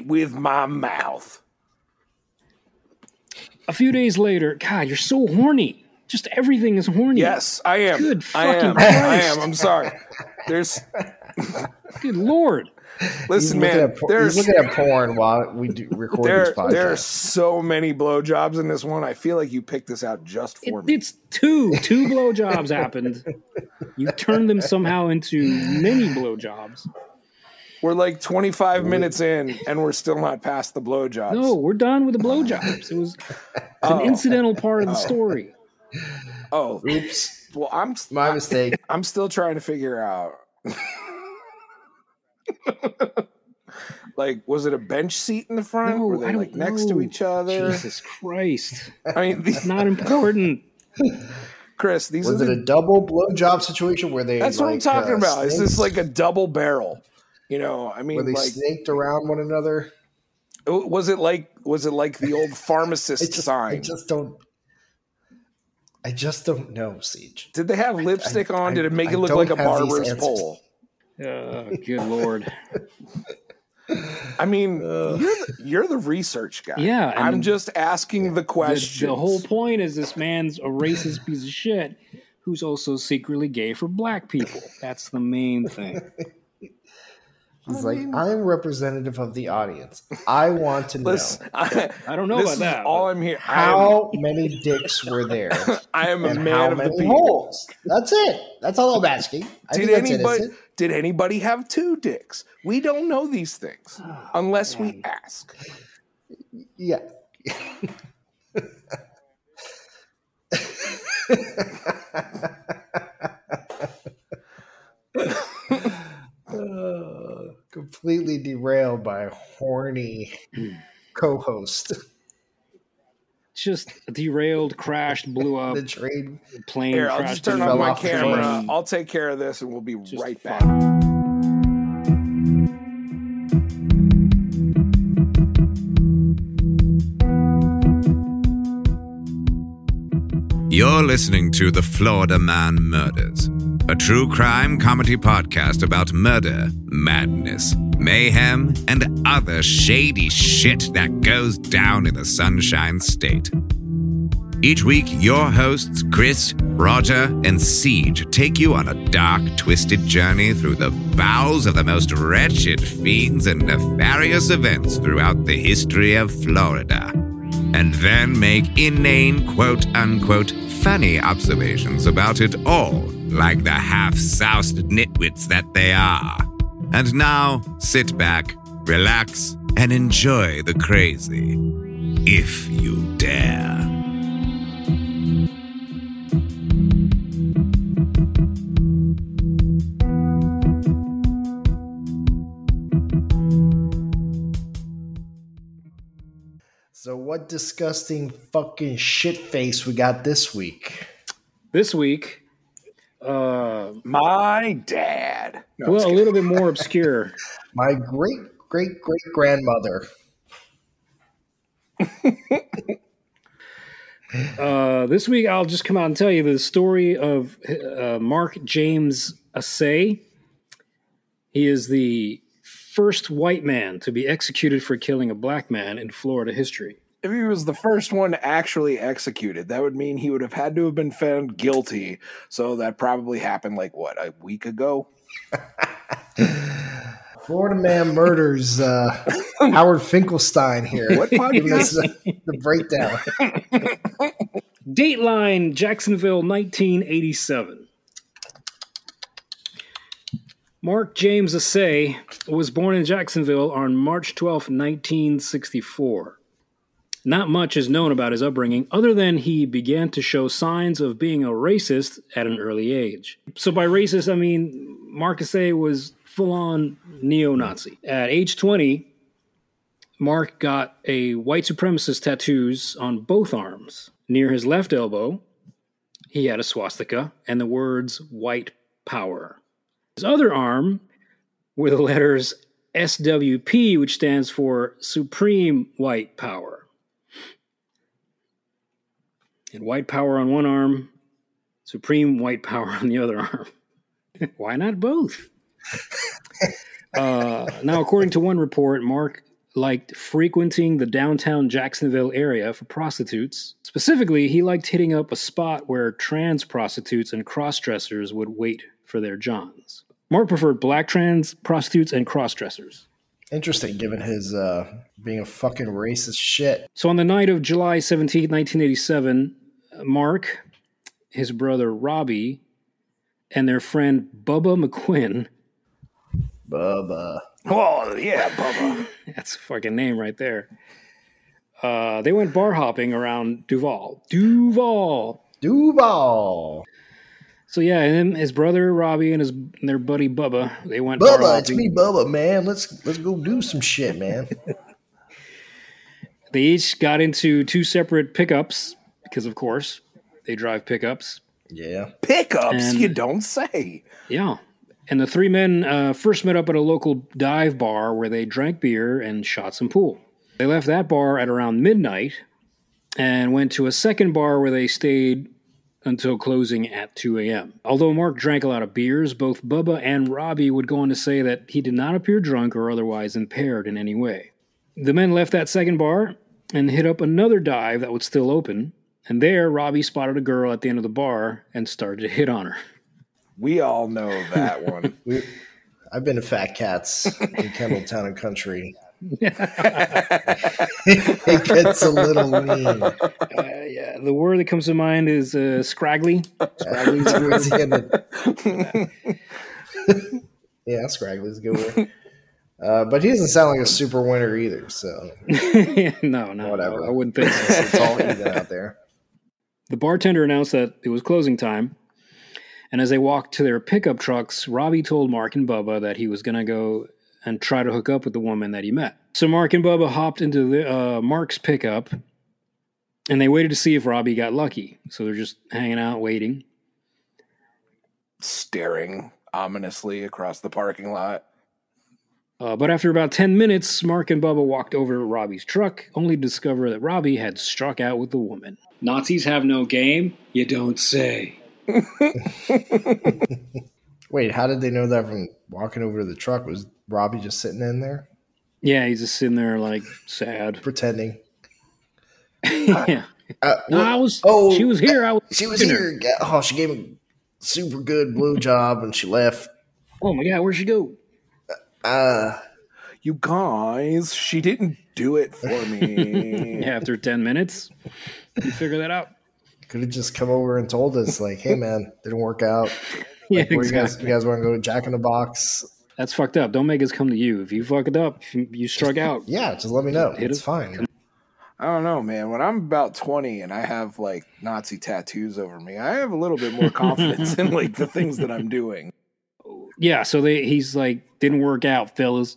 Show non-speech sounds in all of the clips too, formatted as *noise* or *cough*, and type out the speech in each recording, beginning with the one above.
with my mouth. A few days later, God, you're so horny. Just everything is horny. Yes, I am. Good I fucking am. I am. I'm sorry. There's *laughs* Good lord. listen, man. at, por- There's he's looking at porn while we do record there these podcasts. there are so many blowjobs in this one. I feel like you picked this out just It, for me. it's two. Two blowjobs happened. You turned them somehow into many blowjobs. We're like 25 minutes in, and we're still not past the blowjobs. No, we're done with the blowjobs. It was Oh. an incidental part of the story. Oh, Oops, well, I'm my mistake. I'm still trying to figure out. *laughs* like, was it a bench seat in the front? No, Were they I don't like next to each other? Jesus Christ. I mean, these, Not important. *laughs* Chris, these Was are it the, a double blowjob situation where they? that's what I'm talking uh, about. Is this snaked- like a double barrel? You know, I where mean, they like, snaked around one another? was it like was it like the old *laughs* pharmacist I just, sign? I just don't. I just don't know, Siege. Did they have lipstick on? I- Did it make I it look like a barber's pole? Uh, good lord. I mean, *laughs* you're the, you're the research guy. Yeah, I'm just asking the The, question. the whole point is this man's a racist piece of shit who's also secretly gay for black people. That's the main thing. *laughs* He's like, I'm representative of the audience. I want to know I, I don't know this about is that. all I'm here. how many dicks were there, *laughs* I am, a man of the many people. holes. That's it. That's all I'm asking. I Did anybody did anybody have two dicks? We don't know these things Oh, unless we ask. Yeah. *laughs* *laughs* Completely derailed by a horny hmm. co-host. just derailed, crashed, blew *laughs* up, the train. plane Here, I'll crashed. just turn off my off camera. train. I'll take care of this, and we'll be Just right fuck. back. You're listening to The Florida Man Murders, a true crime comedy podcast about murder, madness, mayhem, and other shady shit that goes down in the Sunshine State. Each week, your hosts, Chris, Roger, and Siege, take you on a dark, twisted journey through the bowels of the most wretched fiends and nefarious events throughout the history of Florida and then make inane, quote unquote, funny observations about it all, like the half soused nitwits that they are. And now, sit back, relax, and enjoy the crazy. If you dare. So what disgusting fucking shit face we got this week? This week, uh, My dad. No, well, a little bit more obscure. *laughs* My great great great grandmother. *laughs* Uh, this week, I'll just come out and tell you the story of uh, Mark James Asay. He is the first white man to be executed for killing a black man in Florida history. If he was the first one actually executed, that would mean he would have had to have been found guilty. So that probably happened like what a week ago. *laughs* Florida man murders uh, Howard Finkelstein here. What Giving us podcast? the, the breakdown. *laughs* Dateline, Jacksonville, 1987. Mark James Asay was born in Jacksonville on March 12, 1964. Not much is known about his upbringing, other than he began to show signs of being a racist at an early age. So, by racist, I mean Asay was full on neo Nazi. At age 20, Mark got a white supremacist tattoos on both arms. Near his left elbow, he had a swastika and the words white power. His other arm were the letters SWP, which stands for Supreme White Power. And white power on one arm, supreme white power on the other arm. *laughs* Why not both? *laughs* uh, now, according to one report, Mark liked frequenting the downtown Jacksonville area for prostitutes. Specifically, he liked hitting up a spot where trans prostitutes and cross dressers would wait for their Johns. Mark preferred black trans prostitutes and cross dressers. Interesting, given his uh, being a fucking racist shit. So on the night of July 17, 1987, Mark, his brother Robbie, and their friend Bubba McQuinn, Bubba. Oh yeah, Bubba. *laughs* that's a fucking name right there. Uh, they went bar hopping around Duval. Duval. Duval. So yeah, and then his brother Robbie and his and their buddy Bubba, they went Bubba, it's me, Bubba, man. Let's let's go do some shit, man. *laughs* They each got into two separate pickups because, of course, they drive pickups. yeah. Pickups, And- you don't say. Yeah. And the three men uh, first met up at a local dive bar where they drank beer and shot some pool. They left that bar at around midnight and went to a second bar where they stayed until closing at 2 a.m. Although Mark drank a lot of beers, both Bubba and Robbie would go on to say that he did not appear drunk or otherwise impaired in any way. The men left that second bar and hit up another dive that was still open. And there, Robbie spotted a girl at the end of the bar and started to hit on her. We all know that one. *laughs* We, I've been to Fat Cats in Kendalltown and Country. *laughs* it gets a little mean. Uh, yeah, the word that comes to mind is uh, scraggly. Scraggly's a good of- *laughs* yeah, Scraggly's a good word. Uh, but he doesn't sound like a super winner either, so *laughs* no, no, Whatever. I wouldn't think so. it's all even out there. The bartender announced that it was closing time, and as they walked to their pickup trucks, Robbie told Mark and Bubba that he was going to go and try to hook up with the woman that he met. So Mark and Bubba hopped into the, uh, Mark's pickup, and they waited to see if Robbie got lucky. So they're just hanging out, waiting. Staring ominously across the parking lot. Uh, but after about 10 minutes, Mark and Bubba walked over to Robbie's truck, only to discover that Robbie had struck out with the woman. Nazis have no game? You don't say. *laughs* Wait, how did they know that from walking over to the truck? Was Robbie just sitting in there Yeah, he's just sitting there, like, sad. pretending? *laughs* yeah. Uh, No, I was. Oh, she was here. I was. she was fucking her. here. Oh, she gave a super good blue *laughs* job and she left. Oh my god, where'd she go? Uh, You guys, she didn't do it for me. *laughs* After ten minutes, you figure that out. could have just come over and told us, like, "Hey, man, didn't work out. Yeah, Where you guys, you guys want to go to Jack in the Box? That's fucked up. Don't make us come to you. If you fuck it up, you, you struck out. Yeah, just let me know. Hit It's it. fine. I don't know, man. When I'm about 20 and I have like Nazi tattoos over me, I have a little bit more confidence in like the things that I'm doing. Yeah, so they he's like didn't work out, fellas.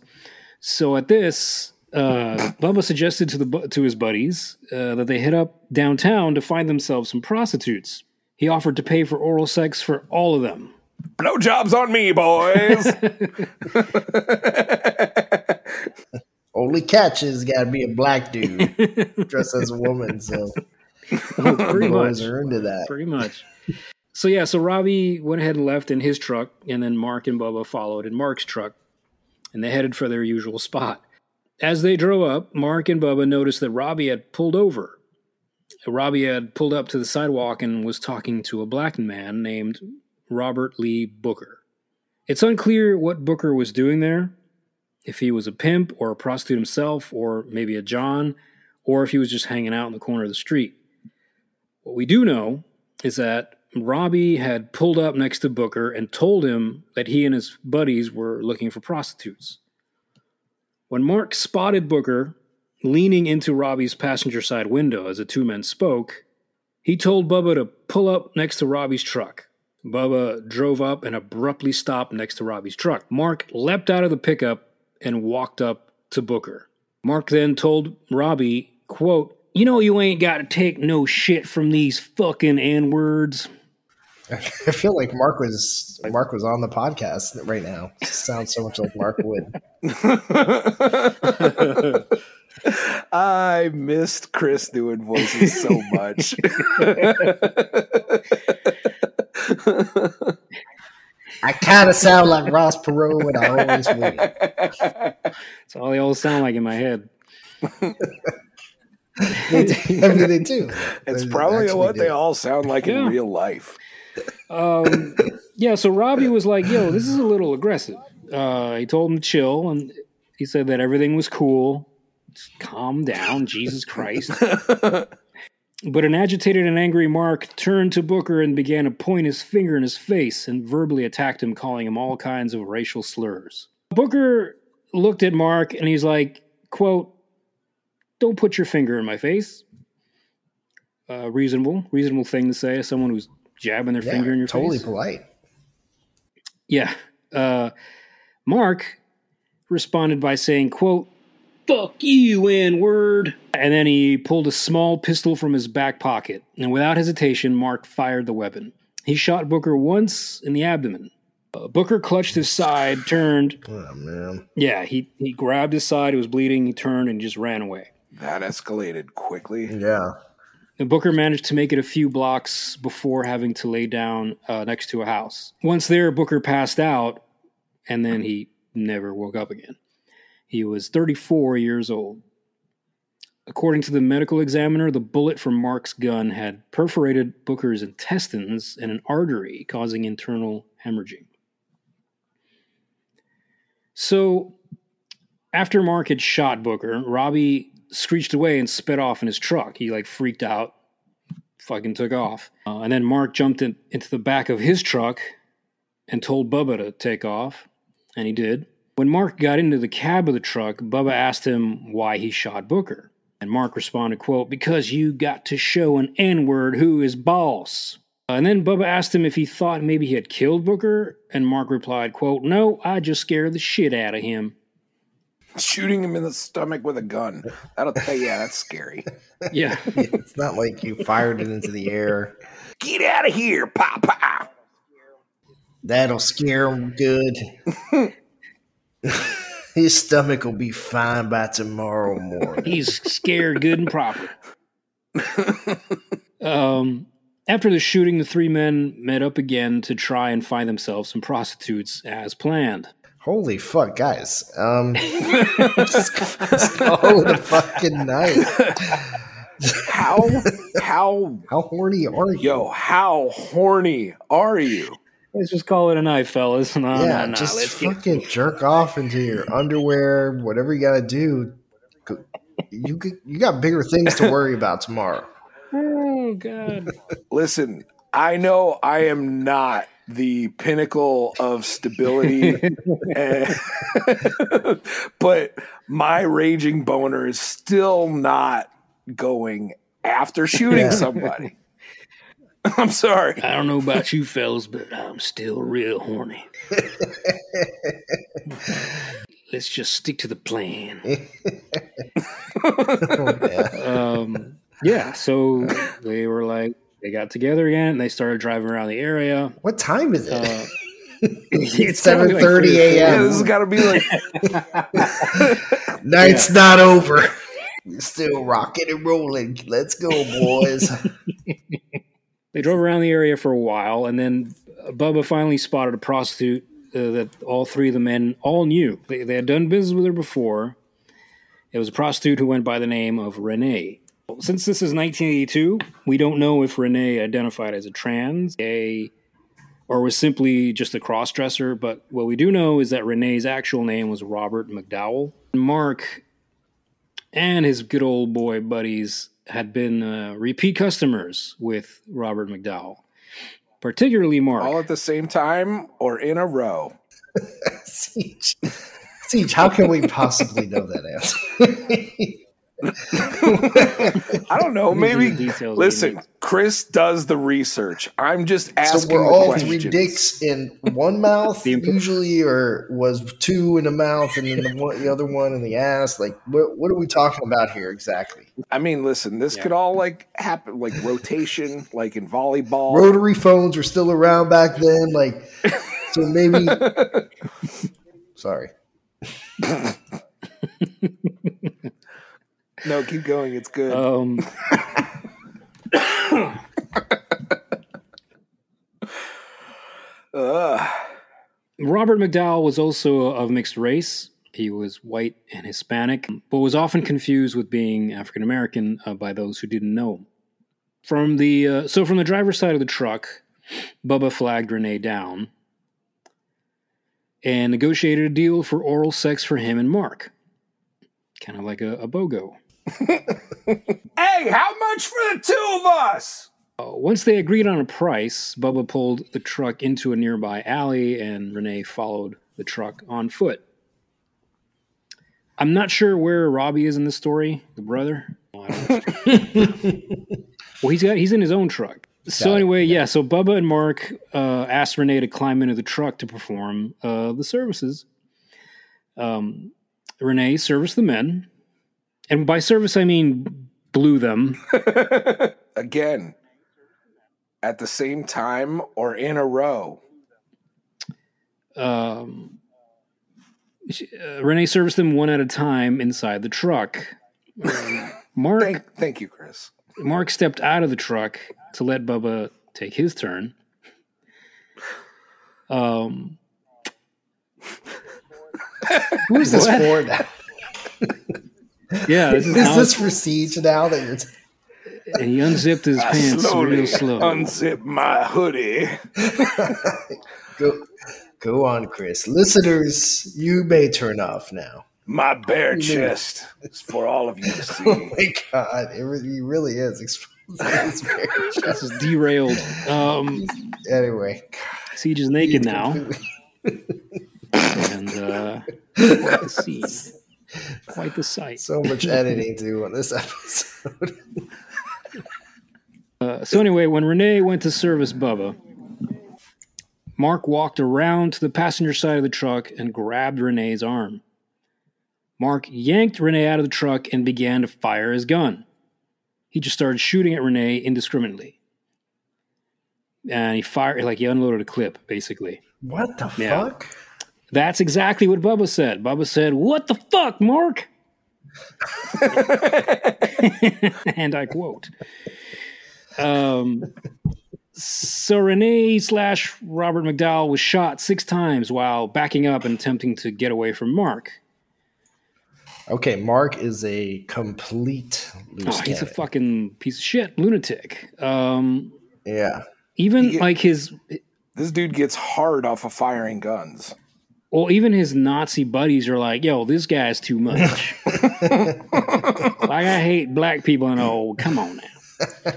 So at this, uh, Bubba suggested to the to his buddies uh, that they hit up downtown to find themselves some prostitutes. He offered to pay for oral sex for all of them. Blowjobs on me, boys. *laughs* Only catch is got to be a black dude dressed as a woman. So *laughs* Pretty boys much. are into that. Pretty much. So yeah, so Robbie went ahead and left in his truck, and then Mark and Bubba followed in Mark's truck, and they headed for their usual spot. As they drove up, Mark and Bubba noticed that Robbie had pulled over. Robbie had pulled up to the sidewalk and was talking to a black man named Robert Lee Booker. It's unclear what Booker was doing there, if he was a pimp or a prostitute himself, or maybe a John, or if he was just hanging out in the corner of the street. What we do know is that Robbie had pulled up next to Booker and told him that he and his buddies were looking for prostitutes. When Mark spotted Booker leaning into Robbie's passenger side window as the two men spoke, he told Bubba to pull up next to Robbie's truck. Bubba drove up and abruptly stopped next to Robbie's truck. Mark leapt out of the pickup and walked up to Booker. Mark then told Robbie, quote, You know you ain't got to take no shit from these fucking N-words. *laughs* I feel like Mark was Mark was on the podcast right now. It sounds so much like Mark would. *laughs* I missed Chris doing voices so much. *laughs* I kind of sound like Ross Perot, and I always win. That's all they all sound like in my head. They do. I mean, they do. It's They probably what do. they all sound like Yeah. in real life. Um, yeah, so Robbie was like, "Yo, this is a little aggressive." Uh, he told him to chill, and he said that everything was cool. Just calm down, Jesus Christ. *laughs* But an agitated and angry Mark turned to Booker and began to point his finger in his face and verbally attacked him, calling him all kinds of racial slurs. Booker looked at Mark and he's like, quote, don't put your finger in my face. Uh, reasonable, reasonable thing to say as someone who's jabbing their Yeah, finger in your totally face. Totally polite. Yeah. Uh, Mark responded by saying, quote, fuck you, N-word. And then he pulled a small pistol from his back pocket. And without hesitation, Mark fired the weapon. He shot Booker once in the abdomen. Uh, Booker clutched his side, turned. Oh man, Yeah, he, he grabbed his side. It was bleeding. He turned and just ran away. That escalated quickly. yeah. And Booker managed to make it a few blocks before having to lay down uh, next to a house. Once there, Booker passed out, and then he never woke up again. He was 34 years old. According to the medical examiner, the bullet from Mark's gun had perforated Booker's intestines and an artery, causing internal hemorrhaging. So, after Mark had shot Booker, Robbie screeched away and sped off in his truck. He like freaked out, fucking took off. Uh, and then Mark jumped in, into the back of his truck and told Bubba to take off, and he did. When Mark got into the cab of the truck, Bubba asked him why he shot Booker. And Mark responded, quote, because you got to show an N-word who is boss. Uh, and then Bubba asked him if he thought maybe he had killed Booker, and Mark replied, quote, no, I just scared the shit out of him. Shooting him in the stomach with a gun. That'll tell you, yeah, that's scary. *laughs* Yeah. *laughs* It's not like you fired it into the air. Get out of here, Papa. That'll scare him good. *laughs* *laughs* His stomach will be fine by tomorrow morning. He's scared good and proper. um, after the shooting, the three men met up again to try and find themselves some prostitutes as planned. Holy fuck, guys! Um, just, *laughs* just call fucking night. How, how, How horny are you? yo, how horny are you? Let's just call it a night, fellas. *laughs* No, yeah, no, no. just Let's get, fucking jerk off into your underwear, whatever you gotta do. You you got bigger things to worry about tomorrow. *laughs* oh *laughs* god. Listen, I know I am not the pinnacle of stability, and- but my raging boner is still not going after shooting Yeah. somebody. *laughs* I'm sorry. I don't know about you fellas, but I'm still real horny. Let's just stick to the plan. *laughs* Oh, yeah. um, yeah, so they were like, they got together again and they started driving around the area. What time is it? Uh, *laughs* it's probably seven like thirty three. Yeah, a.m. this has got to be like Night's not over. We're still rocking and rolling. Let's go, boys. They drove around the area for a while, and then Bubba finally spotted a prostitute uh, that all three of the men all knew. They, they had done business with her before. It was a prostitute who went by the name of Renee. Since this is 1982, we don't know if Renee identified as a trans, gay, or was simply just a cross dresser, but what we do know is that Renee's actual name was Robert McDowell. Mark and his good old boy buddies had been uh, repeat customers with Robert McDowell, particularly Mark. all at the same time or in a row. *laughs* Siege. Siege, how can we possibly know that answer? *laughs* *laughs* I don't know. Maybe the details we listen. Chris does the research. I'm just asking. so we're all questions. three dicks in one *laughs* mouth usually, or was two in the mouth and then the, one, the other one in the ass? Like, what, what are we talking about here exactly? I mean, listen. This Yeah. could all like happen, like rotation, like in volleyball. Rotary phones were still around back then. Like, so maybe. *laughs* Sorry. No, keep going. It's good. Um, Ugh. Robert McDowell was also of mixed race. He was white and Hispanic, but was often confused with being African American uh, by those who didn't know him. From the uh, so from the driver's side of the truck, Bubba flagged Renee down and negotiated a deal for oral sex for him and Mark, kind of like a, a BOGO. *laughs* Hey, how much for the two of us? Uh, once they agreed on a price, Bubba pulled the truck into a nearby alley and Renee followed the truck on foot. I'm not sure where Robbie is in this story, the brother. *laughs* Well, he's got he's in his own truck. So it, anyway, yeah. So Bubba and Mark uh, asked Renee to climb into the truck to perform uh, the services. Um, Renee serviced the men, and by service I mean blew them. *laughs* Again, at the same time or in a row. um, uh, Renee serviced them one at a time inside the truck. Um, *laughs* Mark Thank, thank you, Chris. Mark stepped out of the truck to let Bubba take his turn. Um, Who's this for now? *laughs* yeah, *laughs* this Is is this for siege now that you're? T- and he unzipped his I pants slowly real slow. unzip my hoodie. *laughs* go, go on, Chris. Listeners, you may turn off now. My bare chest is for all of you to *laughs* see. Oh my god, it really, really is exposing his bare this is derailed. Um, Anyway, Siege is naked now, and uh, quite the scene, quite the sight. So much editing to do on this episode. *laughs* Uh, so anyway, when Renee went to service Bubba, Mark walked around to the passenger side of the truck and grabbed Renee's arm. Mark yanked Renee out of the truck and began to fire his gun. He just started shooting at Renee indiscriminately. And he fired, like he unloaded a clip, basically. What the Yeah. fuck? That's exactly what Bubba said. Bubba said, What the fuck, Mark? *laughs* and I quote. Um, so Renee slash Robert McDowell was shot six times while backing up and attempting to get away from Mark. Okay, Mark is a complete Oh, loose he's a fucking piece of shit, lunatic. Um, yeah. even He- like his, This dude gets hard off of firing guns. Well, even his Nazi buddies are like, "Yo, this guy's too much." *laughs* like I hate black people, and oh, come on now,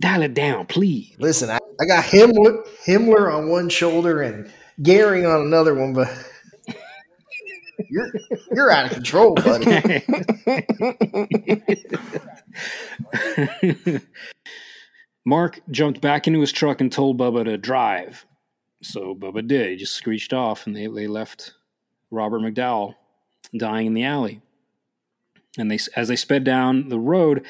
dial it down, please. Listen, I, I got Himmler, Himmler on one shoulder and Goering on another one, but you're you're out of control, buddy. *laughs* Mark jumped back into his truck and told Bubba to drive. So Bubba did. He just screeched off, and they, they left Robert McDowell dying in the alley. And they, as they sped down the road,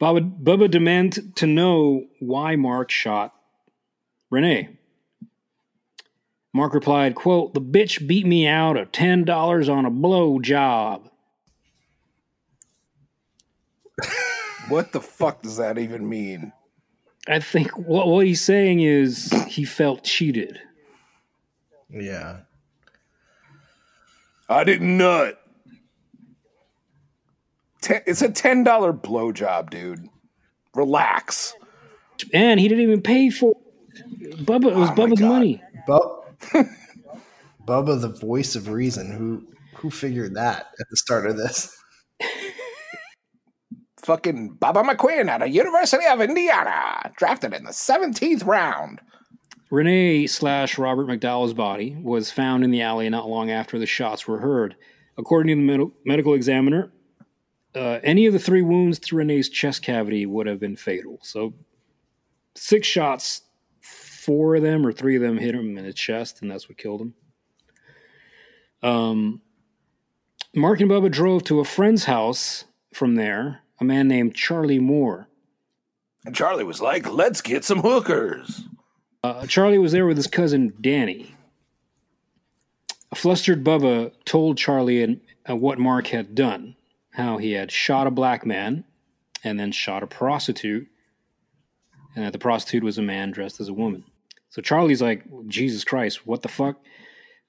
Bubba, Bubba demanded to know why Mark shot Renee. Mark replied, quote, the bitch beat me out of $10 on a blow job. What the fuck does that even mean? I think what, what he's saying is he felt cheated. yeah. I didn't nut. Ten, it's a ten dollar blowjob, dude. Relax. And he didn't even pay for it. Bubba, it was Oh Bubba's money. Bu- Bubba, the voice of reason, who who figured that at the start of this? Fucking Bubba McQueen out of University of Indiana, drafted in the seventeenth round. Renee slash Robert McDowell's body was found in the alley not long after the shots were heard. According to the med- medical examiner, uh, any of the three wounds to Renee's chest cavity would have been fatal. So, six shots, four of them or three of them hit him in the chest, and that's what killed him. Um, Mark and Bubba drove to a friend's house from there, a man named Charlie Moore. And Charlie was like, "Let's get some hookers." Uh, Charlie was there with his cousin Danny. A flustered Bubba told Charlie and, uh, what Mark had done, how he had shot a black man and then shot a prostitute, and that the prostitute was a man dressed as a woman. So Charlie's like, Jesus Christ, what the fuck?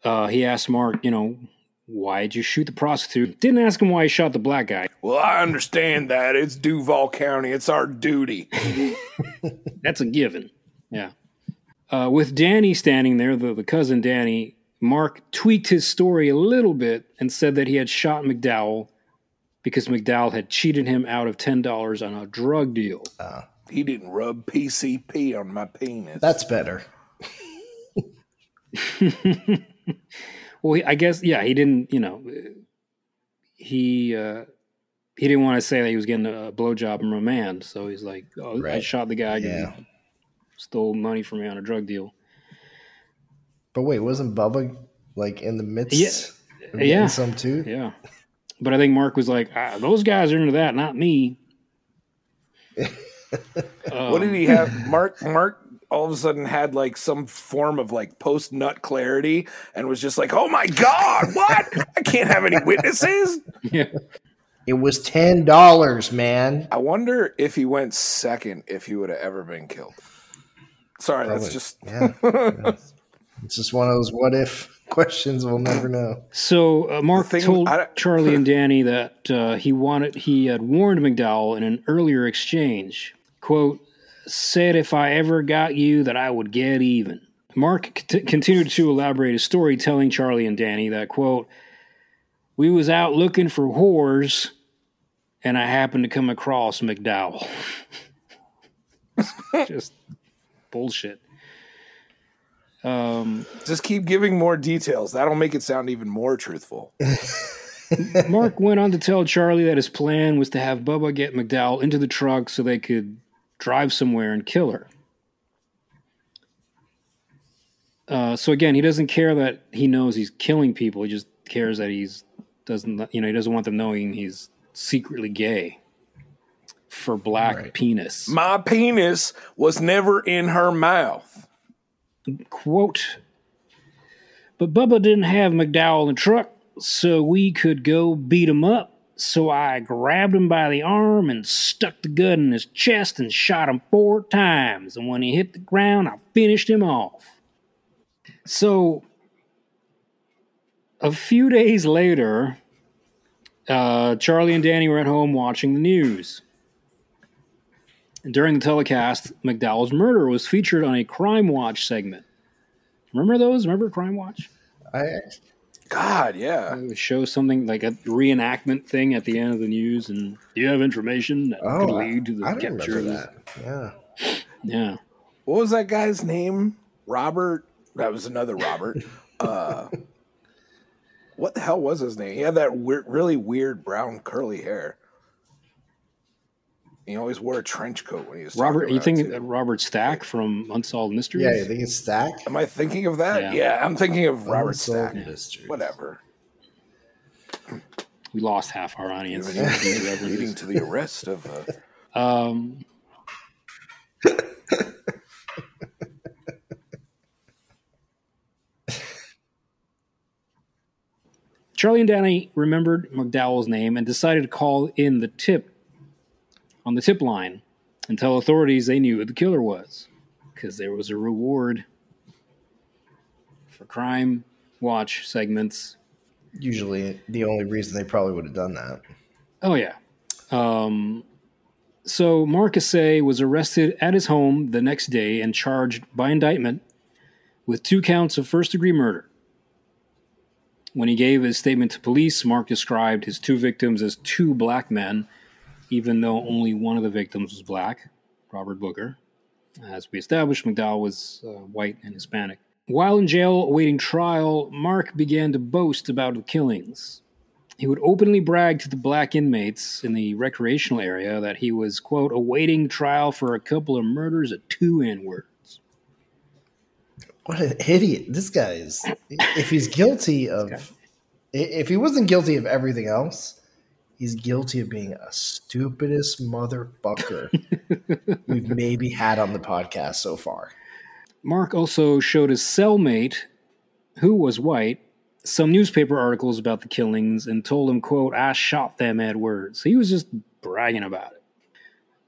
Uh, he asked Mark, you know, why'd you shoot the prostitute? Didn't ask him why he shot the black guy. Well, I understand that. It's Duval County. It's our duty. *laughs* That's a given. Yeah. Uh, with Danny standing there, the, the cousin Danny, Mark tweaked his story a little bit and said that he had shot McDowell because McDowell had cheated him out of $10 on a drug deal. He didn't rub PCP on my penis. That's better. *laughs* Well, he, I guess, yeah, he didn't, you know, he uh, he didn't want to say that he was getting a blowjob from a man. So he's like, oh, I shot the guy. Yeah. stole money from me on a drug deal. But wait, wasn't Bubba like in the midst? Yeah. of getting Yeah. some too. Yeah. But I think Mark was like, ah, those guys are into that, not me. *laughs* what did he have? Mark Mark all of a sudden had like some form of like post nut clarity and was just like, "Oh my god, what? I can't have any witnesses." *laughs* Yeah. It was ten dollars, man. I wonder if he went second if he would have ever been killed. Sorry, that's just Yeah. *laughs* it's just one of those what if questions we'll never know. So uh, Mark thing- told Charlie and *laughs* Danny that uh, he wanted he had warned McDowell in an earlier exchange. "Quote: Said if I ever got you, that I would get even." Mark c- continued to elaborate his story, telling Charlie and Danny that "Quote: We was out looking for whores, and I happened to come across McDowell." *laughs* Just bullshit. Um, just keep giving more details. That'll make it sound even more truthful. *laughs* Mark went on to tell Charlie that his plan was to have Bubba get McDowell into the truck so they could drive somewhere and kill her. Uh, so again, he doesn't care that he knows he's killing people. He just cares that he's doesn't you know he doesn't want them knowing he's secretly gay for black Right. penis. My penis was never in her mouth. quote but bubba didn't have mcdowell in the truck so we could go beat him up so i grabbed him by the arm and stuck the gun in his chest and shot him four times and when he hit the ground i finished him off so a few days later uh, charlie and danny were at home watching the news during the telecast, McDowell's murder was featured on a Crime Watch segment. Remember those? Remember Crime Watch? I God, yeah. It would show something like a reenactment thing at the end of the news, and do you have information that could oh, lead to the I don't capture? of that. Yeah. Yeah, What was that guy's name? Robert. That was another Robert. *laughs* uh, what the hell was his name? He had that weird, really weird brown curly hair. He always wore a trench coat when he was talking Robert. You around, think too. that Robert Stack from Unsolved Mysteries? Yeah, you think it's Stack? Am I thinking of that? Yeah. Yeah, I'm thinking of Robert Unsolved Stack. Mysteries. Whatever. we lost half our audience. Leading, leading to the arrest of. Uh, Um, Charlie and Danny remembered McDowell's name and decided to call in the tip on the tip line and tell authorities they knew who the killer was because there was a reward for crime watch segments Usually, the only reason they probably would have done that. Oh yeah. Um, so Mark Asay was arrested at his home the next day and charged by indictment with two counts of first degree murder. When he gave his statement to police, Mark described his two victims as two black men, even though only one of the victims was black, Robert Booker. As we established, McDowell was uh, white and Hispanic. While in jail awaiting trial, Mark began to boast about the killings. He would openly brag to the black inmates in the recreational area that he was, quote, awaiting trial for a couple of murders at two N words. What an idiot! This guy is. If he's guilty of, if he wasn't guilty of everything else, he's guilty of being a stupidest motherfucker *laughs* we've maybe had on the podcast so far. Mark also showed his cellmate, who was white, some newspaper articles about the killings and told him, quote, I shot them at Edwards. He was just bragging about it.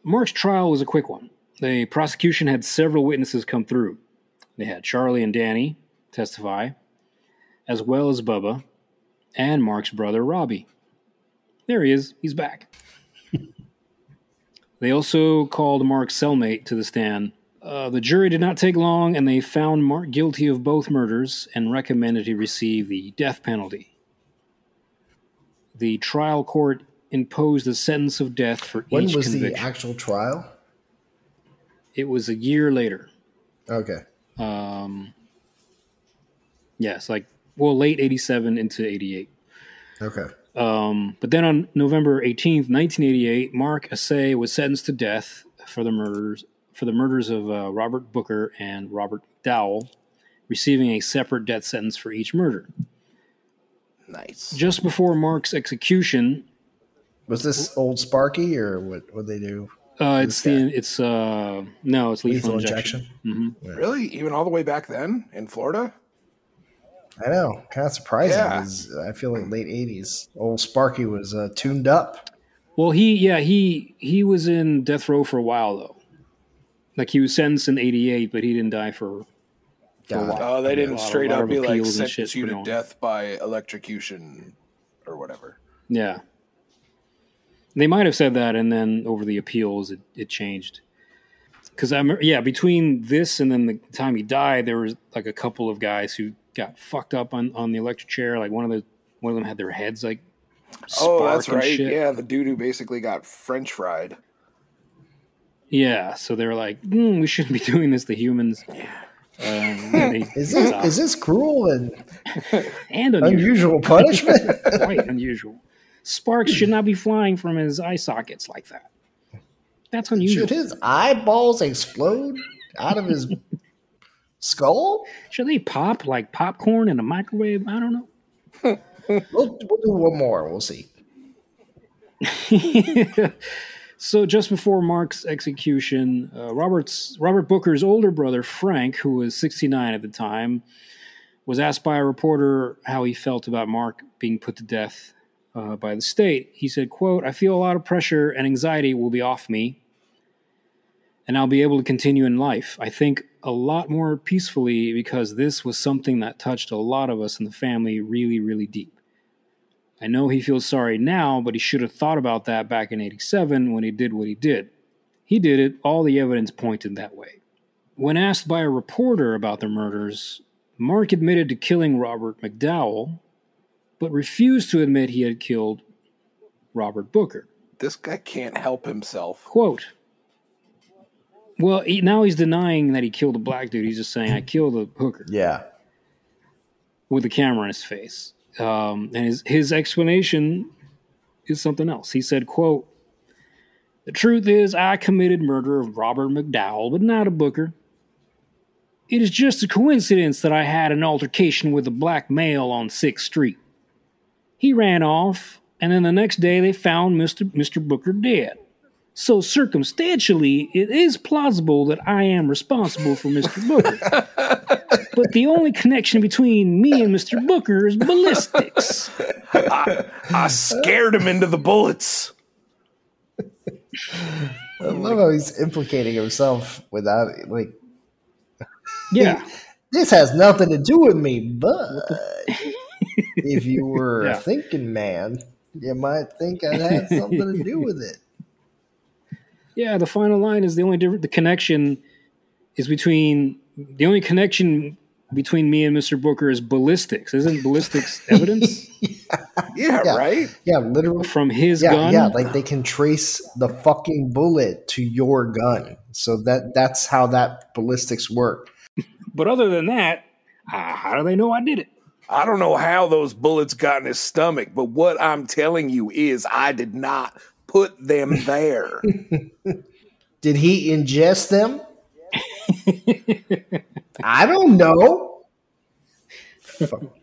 Mark's trial was a quick one. The prosecution had several witnesses come through. They had Charlie and Danny testify. as well as Bubba and Mark's brother Robbie. There he is. He's back. *laughs* they also called Mark's cellmate to the stand. Uh, the jury did not take long, and they found Mark guilty of both murders and recommended he receive the death penalty. The trial court imposed a sentence of death for When each conviction. When was the actual trial? it was a year later. Okay. Um, yes, like well, late '87 into '88. Okay. Um, but then on November 18th, 1988, Mark Asay was sentenced to death for the murders for the murders of uh, Robert Booker and Robert Dowell, receiving a separate death sentence for each murder. Nice. Just before Mark's execution, Was this old Sparky or what? What they do? uh, it's the it's uh no, it's lethal, Lethal injection. injection. hmm Really? Even all the way back then in Florida? I know. Kind of surprising. Yeah. 'cause I feel like late '80s. Old Sparky was uh, tuned up. Well, he yeah he he was in death row for a while though. Like he was sentenced in '88, but he didn't die for. for a while. Oh, they didn't lot of- straight up of be like appeals and sentence you to on. death by electrocution or whatever. Yeah. They might have said that, and then over the appeals, it, it changed. Because I'm yeah, between this and then the time he died, there was like a couple of guys who got fucked up on, on the electric chair. Like one of the one of them had their heads like Oh, that's right. shit. Yeah, the dude who basically got French fried. Yeah, so they're like, mm, we shouldn't be doing this to humans. Um, they- *laughs* Is this stopped. is this cruel and *laughs* and unusual, unusual punishment? *laughs* quite unusual. Sparks should not be flying from his eye sockets like that. That's unusual. Should his eyeballs explode out of his skull? Should they pop like popcorn in a microwave? I don't know. *laughs* We'll, we'll do one more. We'll see. *laughs* so just before Mark's execution, uh, Robert's Robert Booker's older brother Frank, who was 69 at the time, was asked by a reporter how he felt about Mark being put to death uh, by the state. He said, "quote I feel a lot of pressure and anxiety will be off me, and I'll be able to continue in life. I think a lot more peacefully because this was something that touched a lot of us in the family really, really deep." I know he feels sorry now, but he should have thought about that back in 87 when he did what he did. He did it, all the evidence pointed that way. When asked by a reporter about the murders, Mark admitted to killing Robert McDowell, but refused to admit he had killed Robert Booker. This guy can't help himself. Quote, well, he, now he's denying that he killed a black dude. He's just saying, I killed a hooker. Yeah. with the camera in his face. Um, and his, his explanation is something else. He said, quote, The truth is I committed murder of Robert McDowell, but not a Booker. It is just a coincidence that I had an altercation with a black male on 6th Street. He ran off, and then the next day they found Mr. Mr. Booker dead. So circumstantially, it is plausible that I am responsible for Mr. Booker. *laughs* but the only connection between me and Mr. Booker is ballistics. I scared him into the bullets. I love how he's implicating himself without like Yeah. *laughs* this has nothing to do with me, but if you were *laughs* Yeah. a thinking man, you might think I had something to do with it. Yeah, the final line is the only different the connection is between the only connection between me and Mr. Booker is ballistics. Isn't ballistics *laughs* evidence Yeah, Yeah. right? Yeah, literally. from his Yeah, gun? yeah, like they can trace the fucking bullet to your gun. So that that's how that ballistics work. but other than that, uh, how do they know I did it? I don't know how those bullets got in his stomach, but what I'm telling you is I did not put them there. *laughs* Did he ingest them? *laughs* I don't know. Fuck-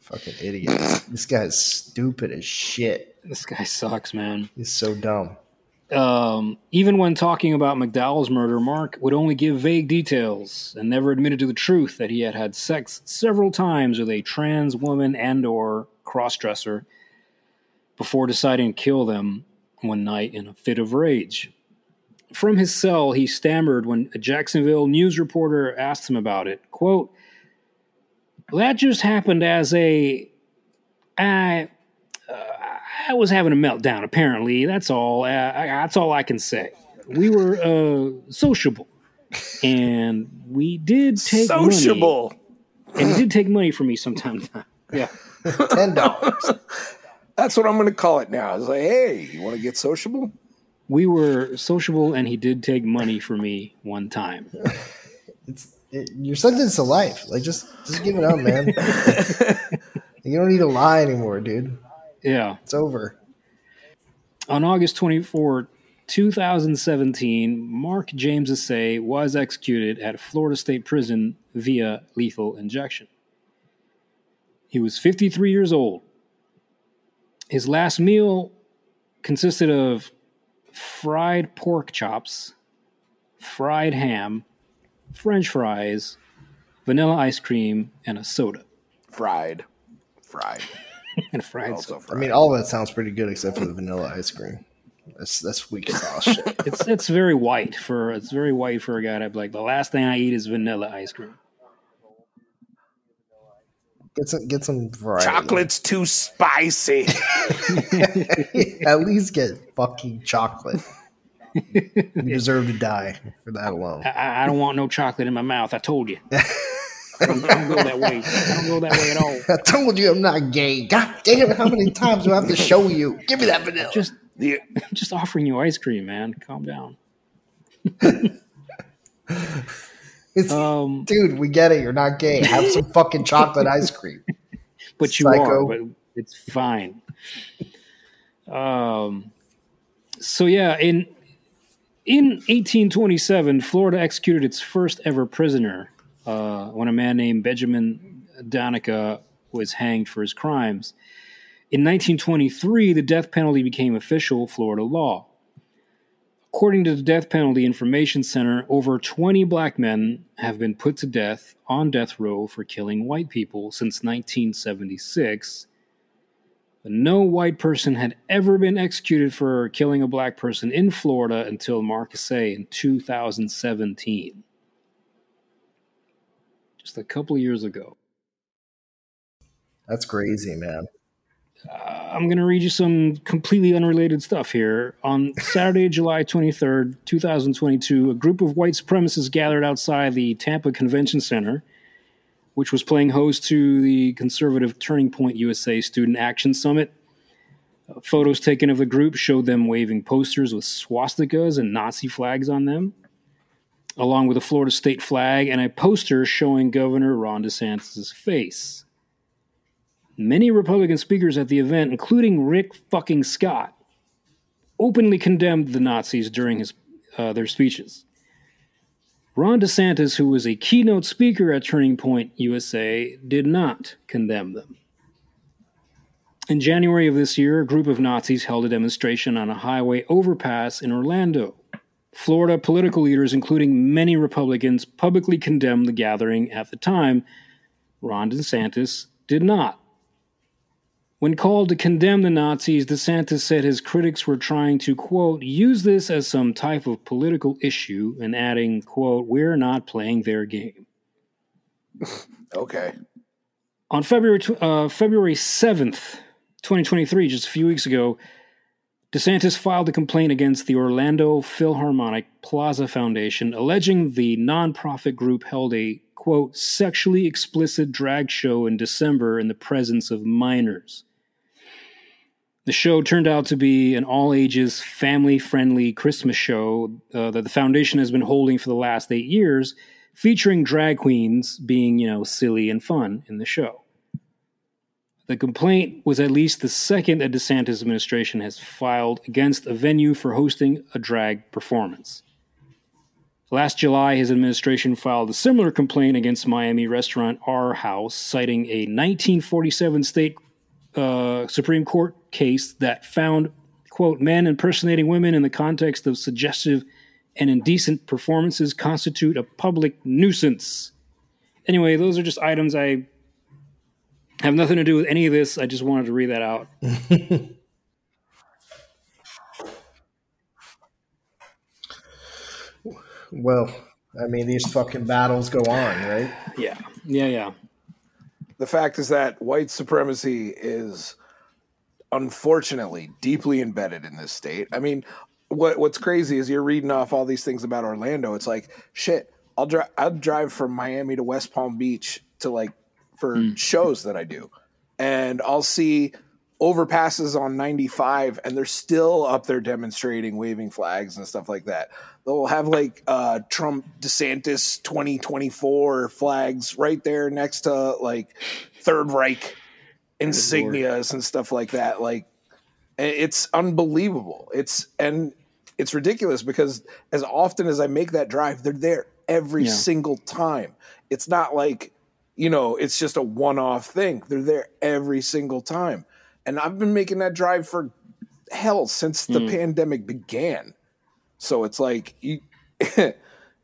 fucking idiot. This guy's stupid as shit. This guy sucks, man. He's so dumb. Um, even when talking about McDowell's murder, Mark would only give vague details and never admitted to the truth that he had had sex several times with a trans woman and/or crossdresser before deciding to kill them one night in a fit of rage. From his cell, he stammered when a Jacksonville news reporter asked him about it. "Quote: that just happened as a I uh, I was having a meltdown. Apparently, that's all. Uh, I, that's all I can say. We were uh, sociable, and we did take Sociable. money, and he did take money from me sometime. Yeah, Ten dollars. *laughs* That's what I'm going to call it now. It's like, hey, you want to get sociable? we were sociable, and he did take money from me one time. *laughs* It's it, you're sentenced to life. Like just just give it up, man. *laughs* you don't need to lie anymore, dude. Yeah. It's over. On August 24, 2017, Mark James Asay was executed at Florida State Prison via lethal injection. He was 53 years old. His last meal consisted of fried pork chops, fried ham, french fries, vanilla ice cream, and a soda. Fried. Fried. *laughs* And fried Also soda. I mean, all that sounds pretty good except for the vanilla ice cream. That's that's weak sauce shit. It's it's very white for it's very white for a guy to be like the last thing I eat is vanilla ice cream. Get some get some variety. Chocolate's too spicy. *laughs* *laughs* At least get fucking chocolate. You deserve to die for that alone. I, I don't want no chocolate in my mouth. I told you. *laughs* I don't, I don't go that way. I don't go that way at all. I told you I'm not gay. God damn it, how many times do I have to show you? Give me that vanilla. Just The- I'm just offering you ice cream, man. Calm down. It's, Um, dude, we get it. You're not gay. Have some *laughs* fucking chocolate ice cream. but you Psycho. are. But it's fine. Um. So yeah, in in 1827, Florida executed its first ever prisoner uh, when a man named Benjamin Donica was hanged for his crimes. In 1923, the death penalty became official Florida law. According to the Death Penalty Information Center, over 20 black men have been put to death on death row for killing white people since 1976. But no white person had ever been executed for killing a black person in Florida until Mark Asay in 2017. Just a couple of years ago. That's crazy, man. I'm going to read you some completely unrelated stuff here. On Saturday, *laughs* July 23rd, 2022, a group of white supremacists gathered outside the Tampa Convention Center, which was playing host to the conservative Turning Point USA Student Action Summit. Uh, Photos taken of the group showed them waving posters with swastikas and Nazi flags on them, along with a Florida state flag and a poster showing Governor Ron DeSantis' face. Many Republican speakers at the event, including Rick fucking Scott, openly condemned the Nazis during his uh, their speeches. Ron DeSantis, who was a keynote speaker at Turning Point USA, did not condemn them. In January of this year, a group of Nazis held a demonstration on a highway overpass in Orlando. Florida political leaders, including many Republicans, publicly condemned the gathering at the time. Ron DeSantis did not. When called to condemn the Nazis, DeSantis said his critics were trying to, quote, use this as some type of political issue and adding, quote, we're not playing their game. *laughs* okay. On February, uh, February 7th, 2023, just a few weeks ago, DeSantis filed a complaint against the Orlando Philharmonic Plaza Foundation, alleging the nonprofit group held a, quote, sexually explicit drag show in December in the presence of minors. The show turned out to be an all ages, family friendly Christmas show uh, that the foundation has been holding for the last eight years, featuring drag queens being, you know, silly and fun in the show. The complaint was at least the second that DeSantis' administration has filed against a venue for hosting a drag performance. Last July, his administration filed a similar complaint against Miami restaurant R House, citing a 1947 state uh, Supreme Court case that found, quote, men impersonating women in the context of suggestive and indecent performances constitute a public nuisance. Anyway, those are just items I have nothing to do with any of this. I just wanted to read that out. *laughs* Well, I mean, these fucking battles go on, right? Yeah, yeah, yeah. the fact is that white supremacy is unfortunately deeply embedded in this state. I mean, what what's crazy is you're reading off all these things about Orlando. It's like shit. I'll drive. I'll drive from Miami to West Palm Beach to like for Mm. shows that I do, and I'll see overpasses on 95 and they're still up there demonstrating waving flags and stuff like that they'll have like uh trump desantis 2024 flags right there next to like third reich insignias and stuff like that like it's unbelievable. It's and it's ridiculous because as often as i make that drive they're there every Yeah. single time. It's not like you know it's just a one-off thing. They're there every single time. And i've been making that drive for hell since the Mm. pandemic began. So it's like you *laughs*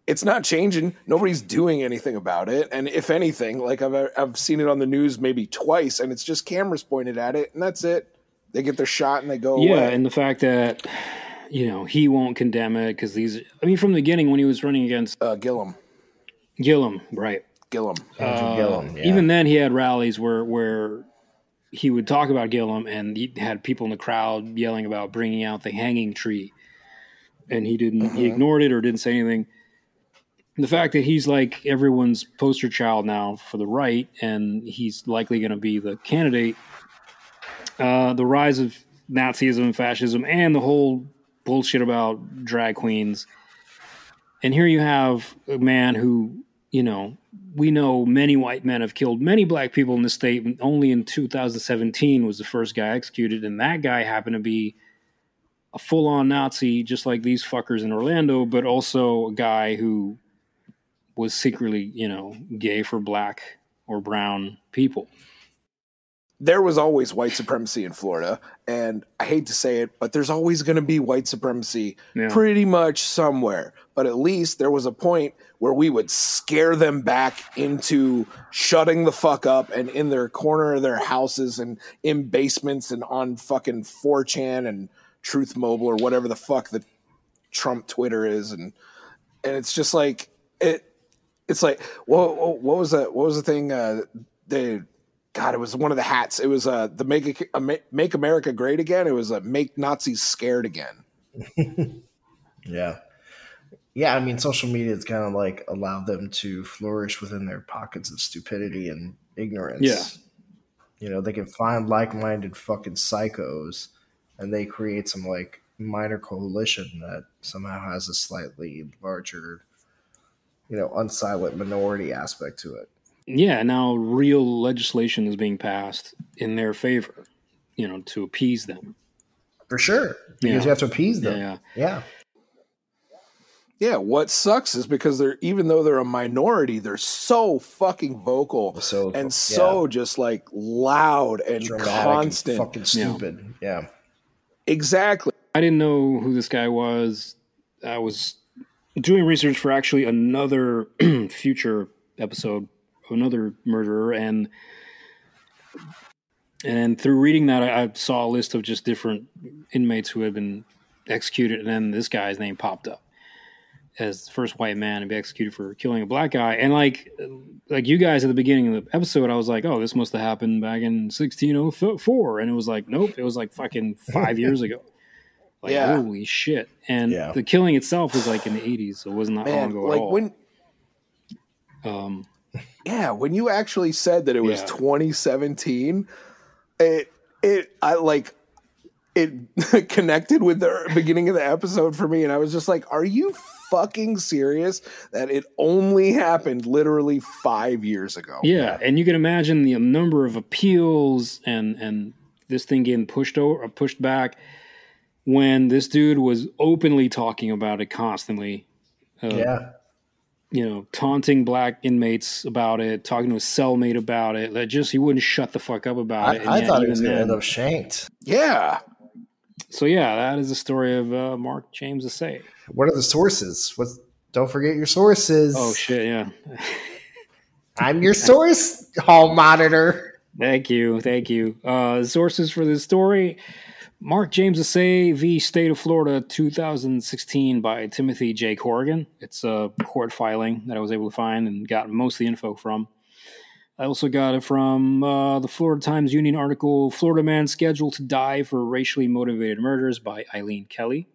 it's not changing nobody's doing anything about it and if anything like I've, I've seen it on the news maybe twice and it's just cameras pointed at it and that's it they get their shot and they go yeah, away and the fact that you know he won't condemn it because these. I mean, from the beginning when he was running against uh, gillum Gillum, right? gillum Uh, Gillum, yeah. Even then, he had rallies where where he would talk about Gillum, and he had people in the crowd yelling about bringing out the hanging tree, and he didn't. He Mhm. ignored it or didn't say anything. The fact that he's like everyone's poster child now for the right, and he's likely going to be the candidate. Uh, the rise of Nazism and fascism, and the whole bullshit about drag queens. And here you have a man who, you know, we know many white men have killed many black people in the state. Only in 2017 was the first guy executed, and that guy happened to be a full-on Nazi, just like these fuckers in Orlando, but also a guy who was secretly, you know, gay for black or brown people. there was always white supremacy in Florida, and I hate to say it, but there's always going to be white supremacy Yeah. pretty much somewhere. But at least there was a point where we would scare them back into shutting the fuck up and in their corner of their houses and in basements and on fucking 4chan and Truth Mobile or whatever the fuck the Trump Twitter is, and and it's just like it. It's like what what was that? What was the thing? Uh, they God, it was one of the hats. It was uh, the make uh, make America great again. It was uh, make Nazis scared again. *laughs* Yeah. Yeah, I mean, social media has kind of like allowed them to flourish within their pockets of stupidity and ignorance. Yeah. You know, they can find like minded fucking psychos and they create some like minor coalition that somehow has a slightly larger, you know, unsilent minority aspect to it. Yeah, now real legislation is being passed in their favor, you know, to appease them. For sure. Because Yeah. you have to appease them. Yeah. yeah. Yeah, what sucks is because they're even though they're a minority, they're so fucking vocal So and so just like loud and dramatic constant. and fucking stupid. Yeah. exactly. I didn't know who this guy was. I was doing research for actually another *clears throat* future episode of another murderer, and and through reading that, I, I saw a list of just different inmates who had been executed, and then this guy's name popped up as the first white man to be executed for killing a black guy. And like like you guys at the beginning of the episode, I was like, oh, this must have happened back in 1604, and it was like, nope, it was like fucking five *laughs* years ago. Like, Yeah. holy shit. And Yeah. the killing itself was like in the 80s, so it wasn't that long ago like at all. when um, yeah, when you actually said that it was Yeah. 2017, it it I like it *laughs* connected with the beginning of the episode for me and I was just like, are you fucking serious that it only happened literally 5 years ago? yeah, and you can imagine the number of appeals and and this thing getting pushed over, pushed back when this dude was openly talking about it constantly. Uh, Yeah. you know, taunting black inmates about it, talking to his cellmate about it. That just he wouldn't shut the fuck up about I, it. and I yet thought he was going to end up shanked. Yeah. So yeah, that is the story of uh, Mark James Asay. What are the sources? What? don't forget your sources. Oh shit, yeah. *laughs* I'm your source, hall monitor. Thank you, thank you. Uh, sources for this story: Mark James Asay v. State of Florida, 2016, by Timothy J. Corrigan. It's a court filing that I was able to find and got most of the info from. I also got it from uh, the Florida Times Union article Florida Man Scheduled to Die for Racially Motivated Murders by Eileen Kelly.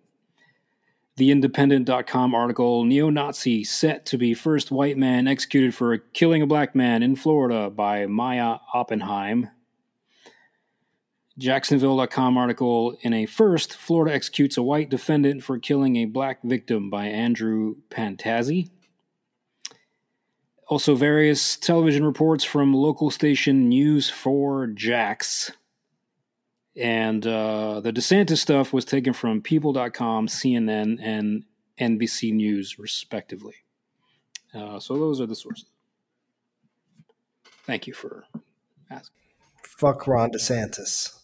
The Independent.com article Neo Nazi Set to be First White Man Executed for Killing a Black Man in Florida by Maya Oppenheim. Jacksonville.com article In a First, Florida Executes a White Defendant for Killing a Black Victim by Andrew Pantazi. Also, various television reports from local station News 4 Jax. And uh, the DeSantis stuff was taken from People.com, CNN, and NBC News, respectively. Uh, so those are the sources. Thank you for asking. Fuck Ron DeSantis.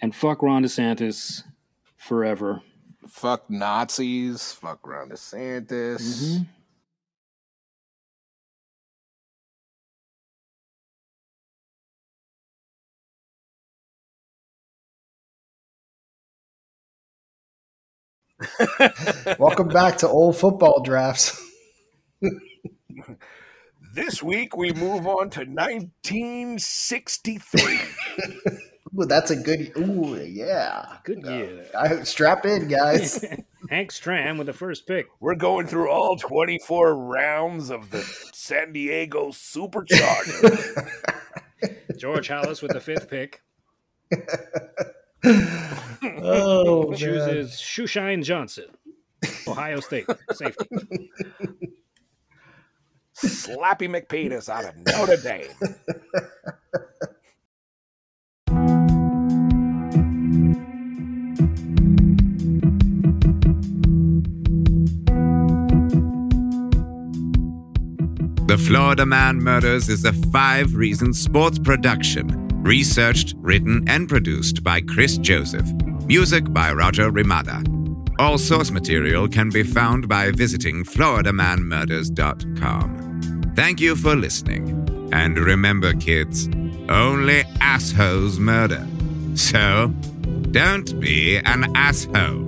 And fuck Ron DeSantis forever. Fuck Nazis. Fuck Ron DeSantis. Mhm. *laughs* Welcome back to old football drafts. This week we move on to 1963. *laughs* Ooh, that's a good. Ooh, yeah. Good year. I, strap in, guys. *laughs* Hank Stram with the first pick. We're going through all 24 rounds of the San Diego Superchargers. *laughs* George Hollis with the fifth pick. *laughs* oh, man. chooses Shoeshine Johnson, Ohio State safety. Slappy McPenis out of Notre Dame. Florida Man Murders is a five reason sports production. Researched, written, and produced by Chris Joseph. Music by Roger Ramada. All source material can be found by visiting FloridaManMurders.com. Thank you for listening. And remember, kids, only assholes murder. So, don't be an asshole.